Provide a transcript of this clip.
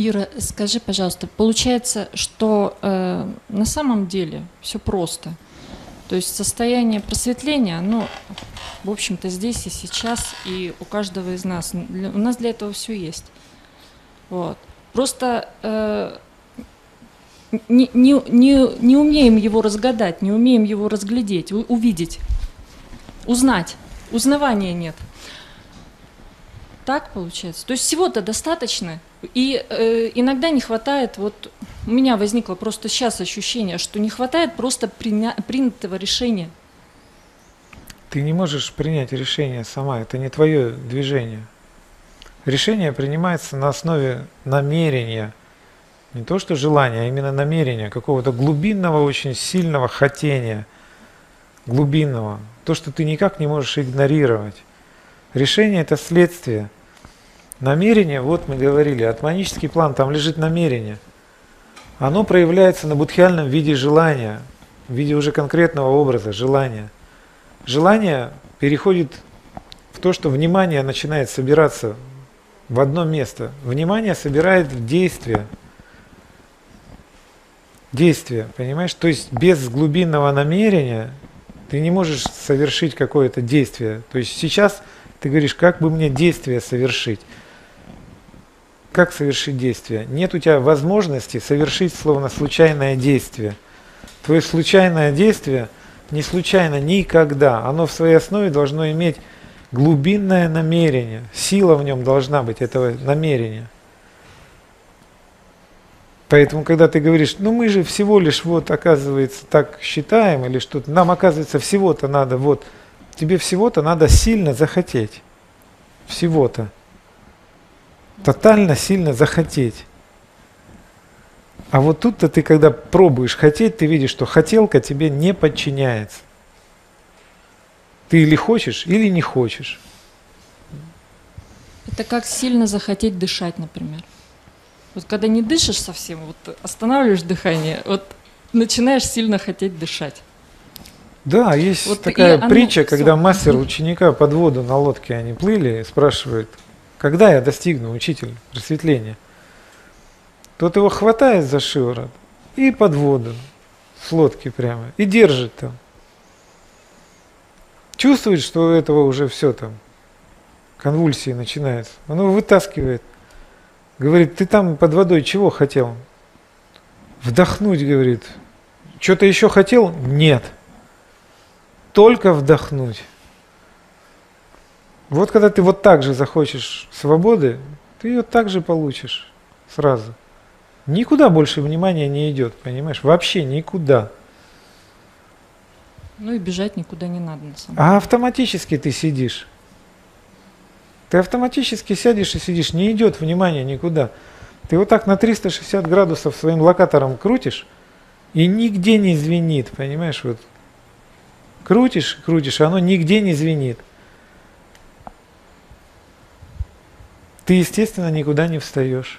Юра, скажи, пожалуйста, получается, что э, на самом деле все просто. То есть состояние просветления, оно, в общем-то, здесь и сейчас, и у каждого из нас. У нас для этого все есть. Вот. Просто э, не, не, не, не умеем его разгадать, не умеем его разглядеть, увидеть, узнать. Узнавания нет. Так получается. То есть всего-то достаточно. И э, иногда не хватает, вот у меня возникло просто сейчас ощущение, что не хватает просто приня, принятого решения. Ты не можешь принять решение сама, это не твое движение. Решение принимается на основе намерения, не то что желания, а именно намерения, какого-то глубинного, очень сильного хотения, глубинного, то, что ты никак не можешь игнорировать. Решение – это следствие. Намерение, вот мы говорили, атманический план, там лежит намерение. Оно проявляется на будхиальном виде желания, в виде уже конкретного образа, желания. Желание переходит в то, что внимание начинает собираться в одно место. Внимание собирает в действие. Действие, понимаешь? То есть без глубинного намерения ты не можешь совершить какое-то действие. То есть сейчас ты говоришь, как бы мне действие совершить? Как совершить действие? Нет у тебя возможности совершить словно случайное действие. Твое случайное действие не случайно никогда. Оно в своей основе должно иметь глубинное намерение. Сила в нем должна быть этого намерения. Поэтому, когда ты говоришь, ну мы же всего лишь вот, оказывается, так считаем, или что-то, нам, оказывается, всего-то надо, вот, тебе всего-то надо сильно захотеть. Всего-то. Тотально сильно захотеть. А вот тут-то ты, когда пробуешь хотеть, ты видишь, что хотелка тебе не подчиняется. Ты или хочешь, или не хочешь. Это как сильно захотеть дышать, например. Вот когда не дышишь совсем, вот останавливаешь дыхание, вот начинаешь сильно хотеть дышать. Да, есть вот такая притча, все. когда мастер ученика под воду на лодке они плыли, спрашивает, когда я достигну, учитель, просветления? Тот его хватает за шиворот и под воду, с лодки прямо, и держит там. Чувствует, что у этого уже все там, конвульсии начинаются. Он его вытаскивает. Говорит, ты там под водой чего хотел? Вдохнуть, говорит. Что-то еще хотел? Нет. Только вдохнуть. Вот когда ты вот так же захочешь свободы, ты ее так же получишь сразу. Никуда больше внимания не идет, понимаешь? Вообще никуда. Ну и бежать никуда не надо на самом деле. А автоматически ты сидишь. Ты автоматически сядешь и сидишь, не идет внимание никуда. Ты вот так на 360 градусов своим локатором крутишь, и нигде не звенит, понимаешь? Вот крутишь, крутишь, а оно нигде не звенит. Ты, естественно, никуда не встаешь.